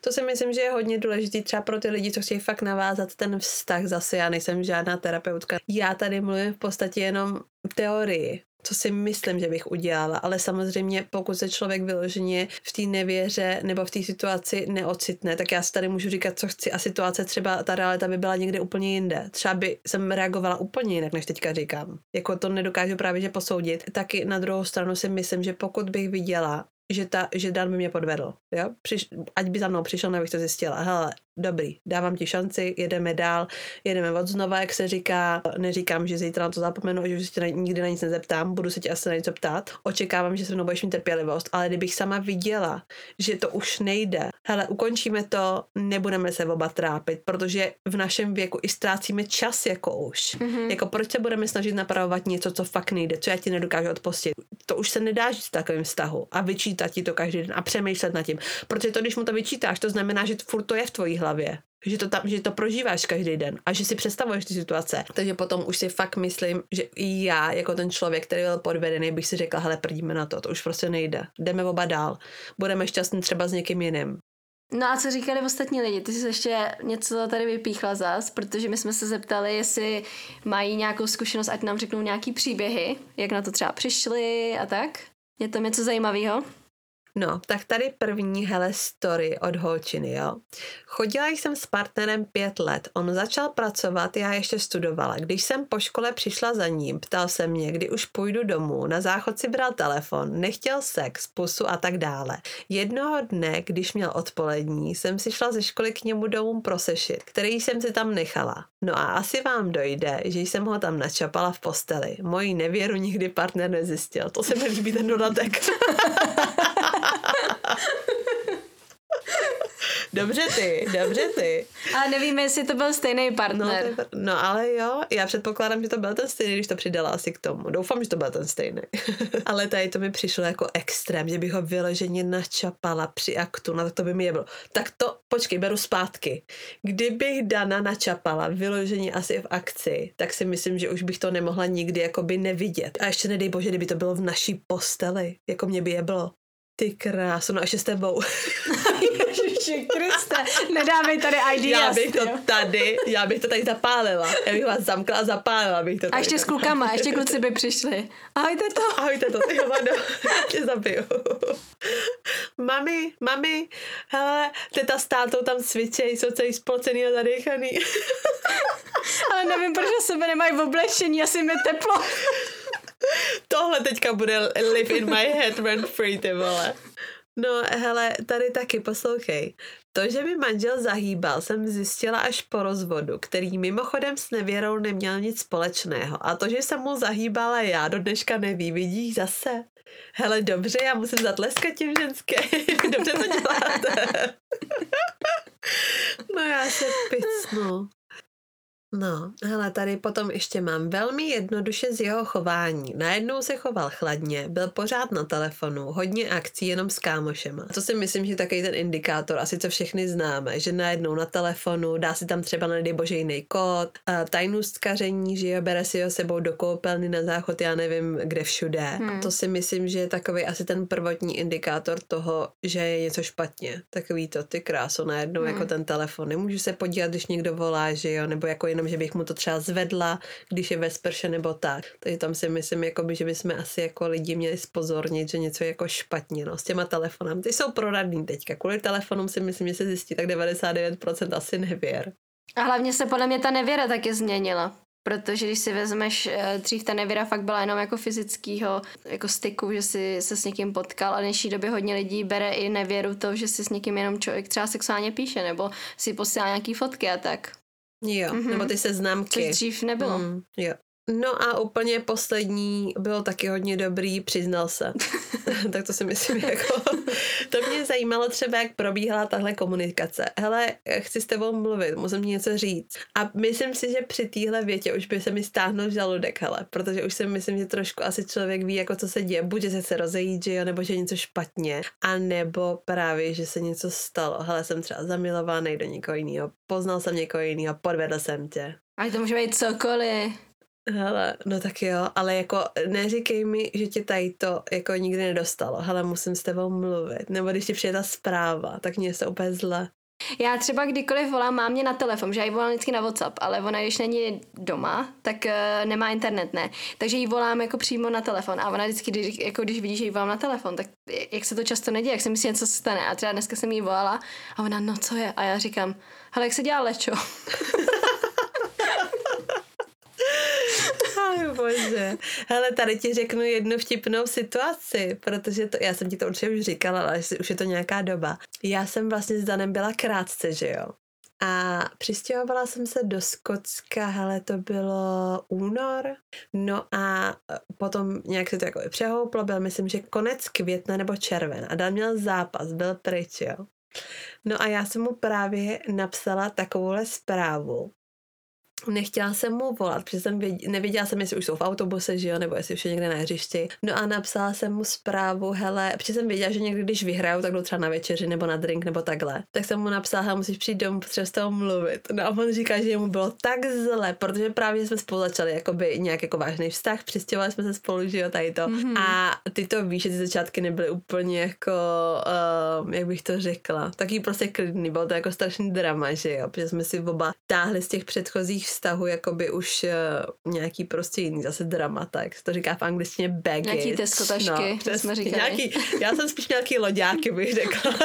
To si myslím, že je hodně důležitý třeba pro ty lidi, co chtějí fakt navázat ten vztah zase. Já nejsem žádná terapeutka. Já tady mluvím v podstatě jenom teorii co si myslím, že bych udělala, ale samozřejmě pokud se člověk vyloženě v té nevěře nebo v té situaci neocitne, tak já si tady můžu říkat, co chci a situace třeba ta realita by byla někde úplně jinde. Třeba by jsem reagovala úplně jinak, než teďka říkám. Jako to nedokážu právě že posoudit. Taky na druhou stranu si myslím, že pokud bych viděla, že, ta, že Dan by mě podvedl. Jo? Přiš, ať by za mnou přišel, abych to zjistila. Hele, dobrý, dávám ti šanci, jedeme dál, jedeme od znova, jak se říká, neříkám, že zítra na to zapomenu, že se tě nikdy na nic nezeptám, budu se tě asi na něco ptát, očekávám, že se mnou budeš mít trpělivost, ale kdybych sama viděla, že to už nejde, hele, ukončíme to, nebudeme se oba trápit, protože v našem věku i ztrácíme čas jako už. Mm-hmm. Jako proč se budeme snažit napravovat něco, co fakt nejde, co já ti nedokážu odpustit. To už se nedá žít v takovém vztahu a vyčítat ti to každý den a přemýšlet nad tím. Protože to, když mu to vyčítáš, to znamená, že furt to je v tvojí hlavě hlavě. Že to, tam, že to prožíváš každý den a že si představuješ ty situace. Takže potom už si fakt myslím, že i já, jako ten člověk, který byl podvedený, bych si řekla, hele, prdíme na to, to už prostě nejde. Jdeme oba dál. Budeme šťastní třeba s někým jiným. No a co říkali ostatní lidi? Ty jsi ještě něco tady vypíchla zas, protože my jsme se zeptali, jestli mají nějakou zkušenost, ať nám řeknou nějaký příběhy, jak na to třeba přišli a tak. Je to něco zajímavého? No, tak tady první hele story od holčiny, jo. Chodila jsem s partnerem pět let, on začal pracovat, já ještě studovala. Když jsem po škole přišla za ním, ptal se mě, kdy už půjdu domů, na záchod si bral telefon, nechtěl sex, pusu a tak dále. Jednoho dne, když měl odpolední, jsem si šla ze školy k němu domů prosešit, který jsem si tam nechala. No a asi vám dojde, že jsem ho tam načapala v posteli. Moji nevěru nikdy partner nezjistil. To se mi líbí ten dodatek. <laughs> <laughs> Dobře ty, dobře ty. Ale nevíme, jestli to byl stejný partner. No, no ale jo, já předpokládám, že to byl ten stejný, když to přidala asi k tomu. Doufám, že to byl ten stejný. <laughs> ale tady to mi přišlo jako extrém, že bych ho vyloženě načapala při aktu, no tak to by mi je bylo. Tak to, počkej, beru zpátky. Kdybych Dana načapala vyloženě asi v akci, tak si myslím, že už bych to nemohla nikdy jakoby nevidět. A ještě nedej bože, kdyby to bylo v naší posteli, jako mě by je bylo. Ty krásu, no ještě s tebou. <laughs> Ježiši Kriste, nedávej tady ideas. Já bych to tady, já bych to tady zapálila. Já bych vás zamkla a zapálila bych to tady. A ještě s klukama, ještě kluci by přišli. Ahojte to. Ahojte to, ty hovado, <laughs> tě zabiju. mami, mami, hele, teta s tátou tam cvičej, jsou celý spocený a zadechaný. Ale nevím, proč na sebe nemají v oblečení, asi mi teplo. <laughs> Tohle teďka bude live in my head rent free, ty vole. No hele, tady taky poslouchej. To, že mi manžel zahýbal, jsem zjistila až po rozvodu, který mimochodem s nevěrou neměl nic společného. A to, že jsem mu zahýbala já, do dneška neví, vidíš zase. Hele, dobře, já musím zatleskat tím ženské. <laughs> dobře to děláte. no já se picnu. No, hele, tady potom ještě mám velmi jednoduše z jeho chování. Najednou se choval chladně, byl pořád na telefonu, hodně akcí jenom s kámošema. To si myslím, že takový ten indikátor, asi co všechny známe, že najednou na telefonu, dá si tam třeba nedej bože jiný kód, tajnůstkaření, že jo, bere si ho sebou do koupelny na záchod, já nevím, kde všude. Hmm. To si myslím, že je takový asi ten prvotní indikátor toho, že je něco špatně. Takový to, ty kráso, najednou hmm. jako ten telefon. Nemůžu se podívat, když někdo volá, že jo, nebo jako jenom, že bych mu to třeba zvedla, když je ve sprše nebo tak. Takže tam si myslím, jakoby, že bychom asi jako lidi měli spozornit, že něco je jako špatně no, s těma telefonami. Ty jsou proradný teďka. Kvůli telefonům si myslím, že se zjistí tak 99% asi nevěr. A hlavně se podle mě ta nevěra taky změnila. Protože když si vezmeš, eh, dřív ta nevěra fakt byla jenom jako fyzického jako styku, že si se s někým potkal a dnešní době hodně lidí bere i nevěru to, že si s někým jenom člověk třeba sexuálně píše nebo si posílá nějaký fotky a tak. Jo, mm-hmm. nebo ty seznamky. Což dřív nebylo. Mm, jo. No a úplně poslední bylo taky hodně dobrý, přiznal se. <laughs> tak to si myslím, jako, to mě zajímalo třeba, jak probíhala tahle komunikace. Hele, chci s tebou mluvit, musím ti něco říct. A myslím si, že při téhle větě už by se mi stáhnul žaludek, hele, protože už si myslím, že trošku asi člověk ví, jako co se děje. Buď, že se chce rozejít, že jo, nebo že je něco špatně, a nebo právě, že se něco stalo. Hele, jsem třeba zamilovaný do někoho jiného, poznal jsem někoho jiného, podvedl jsem tě. A to může být cokoliv. Hele, no tak jo, ale jako neříkej mi, že tě tady to jako nikdy nedostalo. Hele, musím s tebou mluvit. Nebo když ti přijde ta zpráva, tak mě se úplně zle. Já třeba kdykoliv volám mámě na telefon, že já jí volám vždycky na WhatsApp, ale ona když není doma, tak uh, nemá internet, ne. Takže jí volám jako přímo na telefon a ona vždycky, když, jako když vidí, že jí volám na telefon, tak jak se to často neděje, jak si myslí, něco se stane. A třeba dneska jsem jí volala a ona, no co je? A já říkám, hele, jak se dělá lečo? <laughs> Aj bože. Hele, tady ti řeknu jednu vtipnou situaci, protože to, já jsem ti to určitě už říkala, ale už je to nějaká doba. Já jsem vlastně s Danem byla krátce, že jo? A přistěhovala jsem se do Skotska, hele, to bylo únor. No a potom nějak se to jako přehouplo, byl myslím, že konec května nebo červen. A Dan měl zápas, byl pryč, jo. No a já jsem mu právě napsala takovouhle zprávu, Nechtěla jsem mu volat, protože jsem věděla, nevěděla jsem, jestli už jsou v autobuse, že jo, nebo jestli už je někde na hřišti. No a napsala jsem mu zprávu, hele, protože jsem věděla, že někdy, když vyhraju, tak jdu třeba na večeři nebo na drink nebo takhle. Tak jsem mu napsala, hele, musíš přijít domů, potřeba s toho mluvit. No a on říká, že mu bylo tak zle, protože právě jsme spolu začali jakoby nějak jako vážný vztah, přistěhovali jsme se spolu, že jo, tady to. Mm-hmm. A ty to víš, že ty začátky nebyly úplně jako, uh, jak bych to řekla, taky prostě klidný, bylo to jako strašný drama, že jo, protože jsme si oba táhli z těch předchozích vztahu jakoby už uh, nějaký prostě jiný zase dramata, jak se to říká v angličtině baggage. Nějaký teskotašky, no, jsme říkali. Nějaký, já jsem spíš nějaký loďáky, bych řekla. <laughs>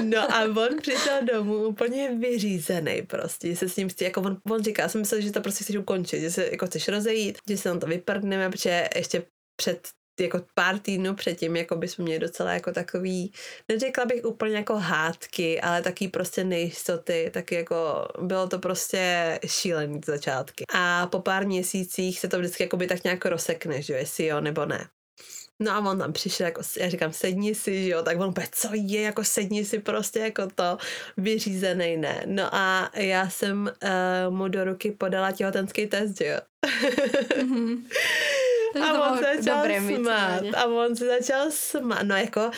no a on přišel domů úplně vyřízený prostě, se s ním jako on, on říká, já jsem myslel, že to prostě chceš ukončit, že se jako chceš rozejít, že se na to vyprdneme, protože ještě před jako pár týdnů předtím, jako by jsme měli docela jako takový, neřekla bych úplně jako hádky, ale taky prostě nejistoty, taky jako bylo to prostě šílený začátky. A po pár měsících se to vždycky jako by tak nějak rozsekne, že jestli jo nebo ne. No a on tam přišel, jako, já říkám, sedni si, že jo, tak on úplně, co je, jako sedni si prostě jako to, vyřízený ne. No a já jsem uh, mu do ruky podala těhotenský test, že jo. Mm-hmm. <laughs> a on se začal smát. A on se začal smát. No jako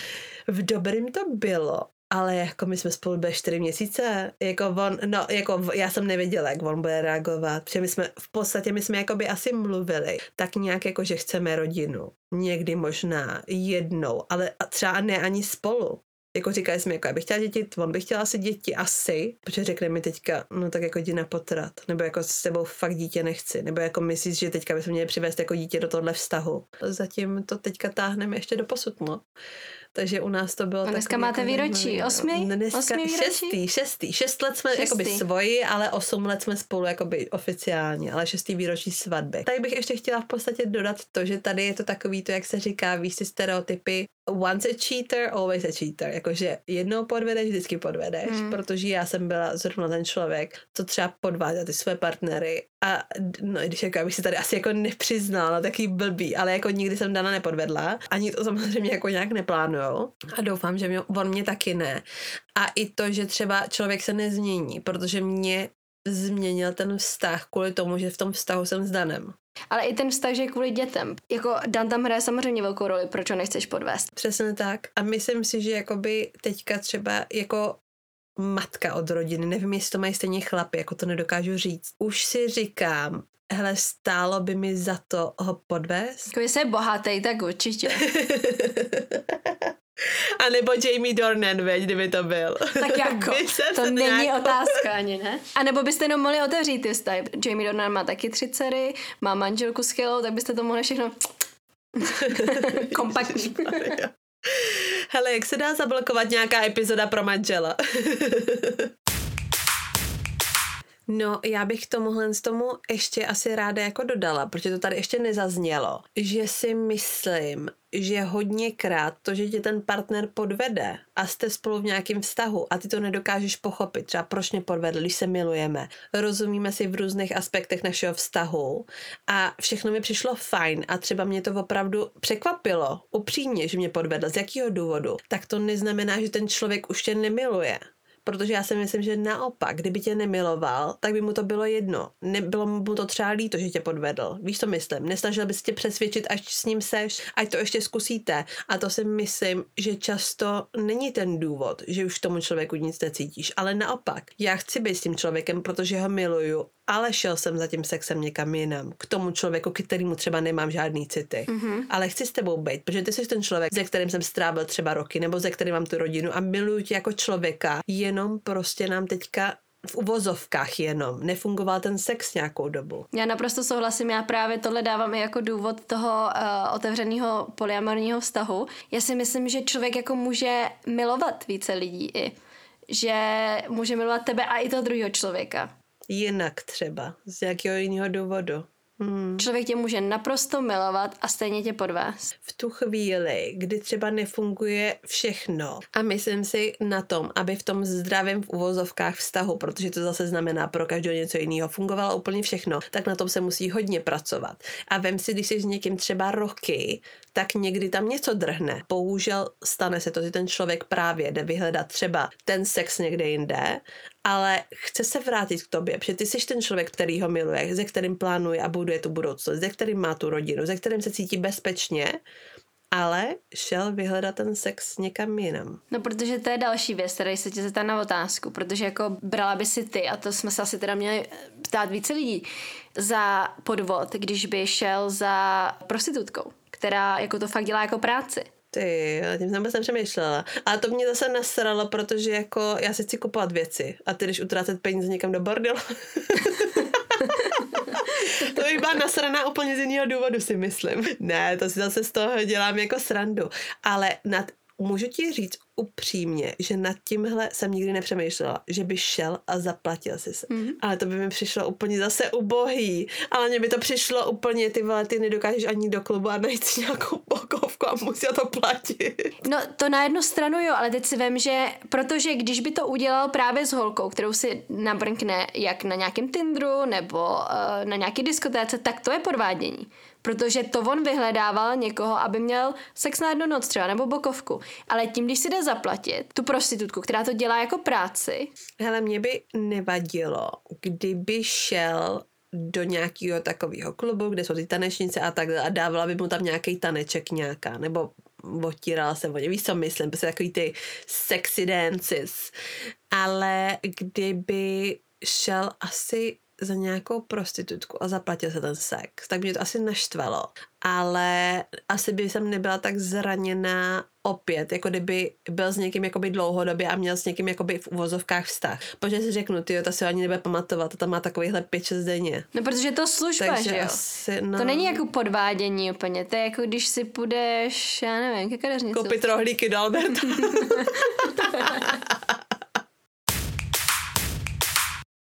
v dobrým to bylo, ale jako my jsme spolu byli čtyři měsíce, jako on, no jako já jsem nevěděla, jak on bude reagovat, protože my jsme, v podstatě my jsme jakoby asi mluvili, tak nějak jako, že chceme rodinu, někdy možná jednou, ale třeba ne ani spolu, jako říkali jsme, jako já bych chtěla děti, on by chtěla asi děti, asi, protože řekne mi teďka, no tak jako jdi na potrat, nebo jako s tebou fakt dítě nechci, nebo jako myslíš, že teďka bychom měli přivést jako dítě do tohle vztahu. Zatím to teďka táhneme ještě do posud, no. Takže u nás to bylo A dneska máte jako výročí, osmi? Dneska osmi výročí? šestý, šestý. Šest let jsme šestý. jakoby svoji, ale osm let jsme spolu jakoby oficiálně, ale šestý výročí svatby. Tady bych ještě chtěla v podstatě dodat to, že tady je to takový to, jak se říká, víš si stereotypy, once a cheater, always a cheater. Jakože jednou podvedeš, vždycky podvedeš, hmm. protože já jsem byla zrovna ten člověk, co třeba podvádá ty své partnery a no, když jako, abych si tady asi jako nepřiznala, taký blbý, ale jako nikdy jsem Dana nepodvedla, ani to samozřejmě jako nějak neplánujou a doufám, že mě, on mě taky ne. A i to, že třeba člověk se nezmění, protože mě změnil ten vztah kvůli tomu, že v tom vztahu jsem s Danem. Ale i ten vztah, že je kvůli dětem. Jako Dan tam hraje samozřejmě velkou roli, proč ho nechceš podvést. Přesně tak. A myslím si, že jakoby teďka třeba jako matka od rodiny, nevím, jestli to mají stejně chlapy, jako to nedokážu říct. Už si říkám, hele, stálo by mi za to ho podvést? Jako jestli je bohatý, tak určitě. <laughs> A nebo Jamie Dornan, veď, kdyby to byl. Tak jako, <laughs> to není nějakou... otázka ani, ne? A nebo byste jenom mohli otevřít ty vztahy. Jamie Dornan má taky tři dcery, má manželku skvělou, tak byste to mohli všechno <laughs> <laughs> kompaktní. Hele, jak se dá zablokovat nějaká epizoda pro manžela? No, já bych k tomuhle z tomu ještě asi ráda jako dodala, protože to tady ještě nezaznělo, že si myslím, že hodněkrát to, že tě ten partner podvede a jste spolu v nějakém vztahu a ty to nedokážeš pochopit, třeba proč mě podvedl, když se milujeme, rozumíme si v různých aspektech našeho vztahu a všechno mi přišlo fajn a třeba mě to opravdu překvapilo, upřímně, že mě podvedl, z jakého důvodu, tak to neznamená, že ten člověk už tě nemiluje protože já si myslím, že naopak, kdyby tě nemiloval, tak by mu to bylo jedno. Nebylo mu to třeba líto, že tě podvedl. Víš, co myslím? Nesnažil bys tě přesvědčit, až s ním seš, ať to ještě zkusíte. A to si myslím, že často není ten důvod, že už tomu člověku nic necítíš, ale naopak. Já chci být s tím člověkem, protože ho miluju ale šel jsem za tím sexem někam jinam, k tomu člověku, k kterému třeba nemám žádný city, mm-hmm. ale chci s tebou být, protože ty jsi ten člověk, ze kterým jsem strávil třeba roky, nebo ze kterým mám tu rodinu a miluju tě jako člověka, jenom prostě nám teďka v uvozovkách jenom. Nefungoval ten sex nějakou dobu. Já naprosto souhlasím, já právě tohle dávám i jako důvod toho uh, otevřeného polyamorního vztahu. Já si myslím, že člověk jako může milovat více lidí i. Že může milovat tebe a i toho druhého člověka. Jinak třeba, z jakého jiného důvodu. Hmm. Člověk tě může naprosto milovat a stejně tě podvést. V tu chvíli, kdy třeba nefunguje všechno a myslím si na tom, aby v tom zdravém v uvozovkách vztahu, protože to zase znamená pro každého něco jiného, fungovalo úplně všechno, tak na tom se musí hodně pracovat. A vem si, když jsi s někým třeba roky, tak někdy tam něco drhne. Bohužel stane se to, že ten člověk právě jde vyhledat třeba ten sex někde jinde ale chce se vrátit k tobě, protože ty jsi ten člověk, který ho miluje, ze kterým plánuje a buduje tu budoucnost, ze kterým má tu rodinu, ze kterým se cítí bezpečně, ale šel vyhledat ten sex někam jinam. No, protože to je další věc, která se tě zeptá na otázku, protože jako brala by si ty, a to jsme se asi teda měli ptát více lidí, za podvod, když by šel za prostitutkou, která jako to fakt dělá jako práci. Ty, já tím jsem vůbec nepřemýšlela. A to mě zase nasralo, protože jako já si chci kupovat věci a ty když utrácet peníze někam do bordelu. <laughs> to bych byla nasraná úplně z jiného důvodu, si myslím. Ne, to si zase z toho dělám jako srandu. Ale nad můžu ti říct upřímně, že nad tímhle jsem nikdy nepřemýšlela, že by šel a zaplatil si se. Mm. Ale to by mi přišlo úplně zase ubohý. Ale mně by to přišlo úplně, ty vole, ty nedokážeš ani do klubu a najít si nějakou pokovku a musí to platit. No to na jednu stranu jo, ale teď si vím, že protože když by to udělal právě s holkou, kterou si nabrnkne jak na nějakém Tinderu nebo uh, na nějaké diskotéce, tak to je podvádění protože to on vyhledával někoho, aby měl sex na jednu noc třeba, nebo bokovku. Ale tím, když si jde zaplatit tu prostitutku, která to dělá jako práci. Hele, mě by nevadilo, kdyby šel do nějakého takového klubu, kde jsou ty tanečnice a tak a dávala by mu tam nějaký taneček nějaká, nebo otírala se o ně, víš co myslím, prostě takový ty sexy dances. Ale kdyby šel asi za nějakou prostitutku a zaplatil se ten sex, tak mě to asi naštvalo. Ale asi by jsem nebyla tak zraněná opět, jako kdyby byl s někým jakoby dlouhodobě a měl s někým jakoby v uvozovkách vztah. Protože si řeknu, ty ta si ani nebude pamatovat, to tam má takovýhle pět denně. No protože to služba, Takže že jo? Asi, no... To není jako podvádění úplně, to je jako když si půjdeš, já nevím, ke kadeřnici. Koupit rohlíky do Alberta. <laughs> <laughs>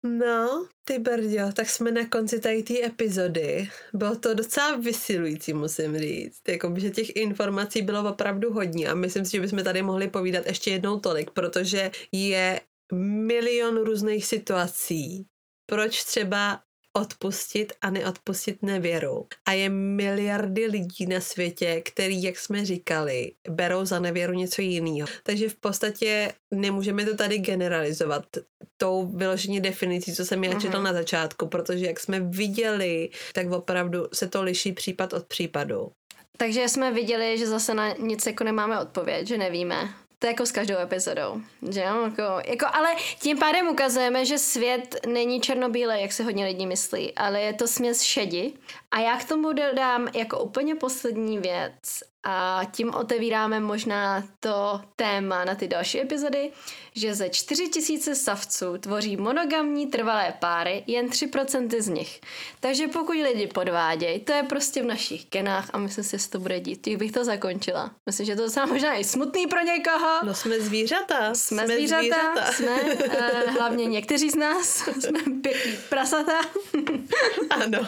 No, ty brďo, tak jsme na konci tady té epizody. Bylo to docela vysilující, musím říct. Jako, že těch informací bylo opravdu hodně a myslím si, že bychom tady mohli povídat ještě jednou tolik, protože je milion různých situací, proč třeba odpustit a neodpustit nevěru. A je miliardy lidí na světě, který, jak jsme říkali, berou za nevěru něco jiného. Takže v podstatě nemůžeme to tady generalizovat tou vyložení definicí, co jsem já četla uh-huh. na začátku, protože jak jsme viděli, tak opravdu se to liší případ od případu. Takže jsme viděli, že zase na nic jako nemáme odpověď, že nevíme. To je jako s každou epizodou, že jo? Jako, jako, ale tím pádem ukazujeme, že svět není černobílý, jak se hodně lidí myslí, ale je to směs šedi. A já k tomu dodám jako úplně poslední věc a tím otevíráme možná to téma na ty další epizody, že ze 4000 savců tvoří monogamní trvalé páry jen 3% z nich. Takže pokud lidi podvádějí, to je prostě v našich genách a myslím si, že to bude dít. Tím bych to zakončila. Myslím, že to docela možná i smutný pro někoho. No jsme zvířata. Jsme, jsme zvířata, zvířata. jsme uh, <laughs> hlavně někteří z nás, jsme pěkný prasata. ano.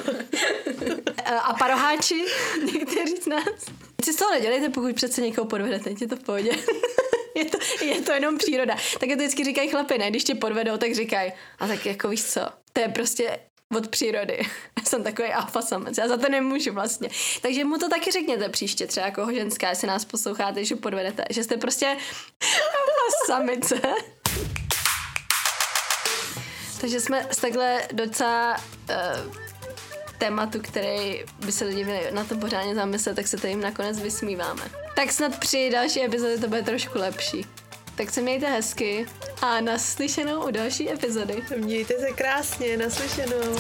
a paroháči, někteří z nás si z toho nedělejte, pokud přece někoho podvedete, je to v pohodě. <laughs> je, to, je to jenom příroda. Tak to vždycky říkají chlapi, ne? Když tě podvedou, tak říkají, a tak jako víš co, to je prostě od přírody. <laughs> Já jsem takový alfa samec, já za to nemůžu vlastně. Takže mu to taky řekněte příště, třeba jako ženská, jestli nás posloucháte, že podvedete, že jste prostě <laughs> alfa samice. Takže jsme takhle docela uh, tématu, který by se lidi měli na to pořádně zamyslet, tak se to jim nakonec vysmíváme. Tak snad při další epizodě to bude trošku lepší. Tak se mějte hezky a naslyšenou u další epizody. Mějte se krásně, naslyšenou.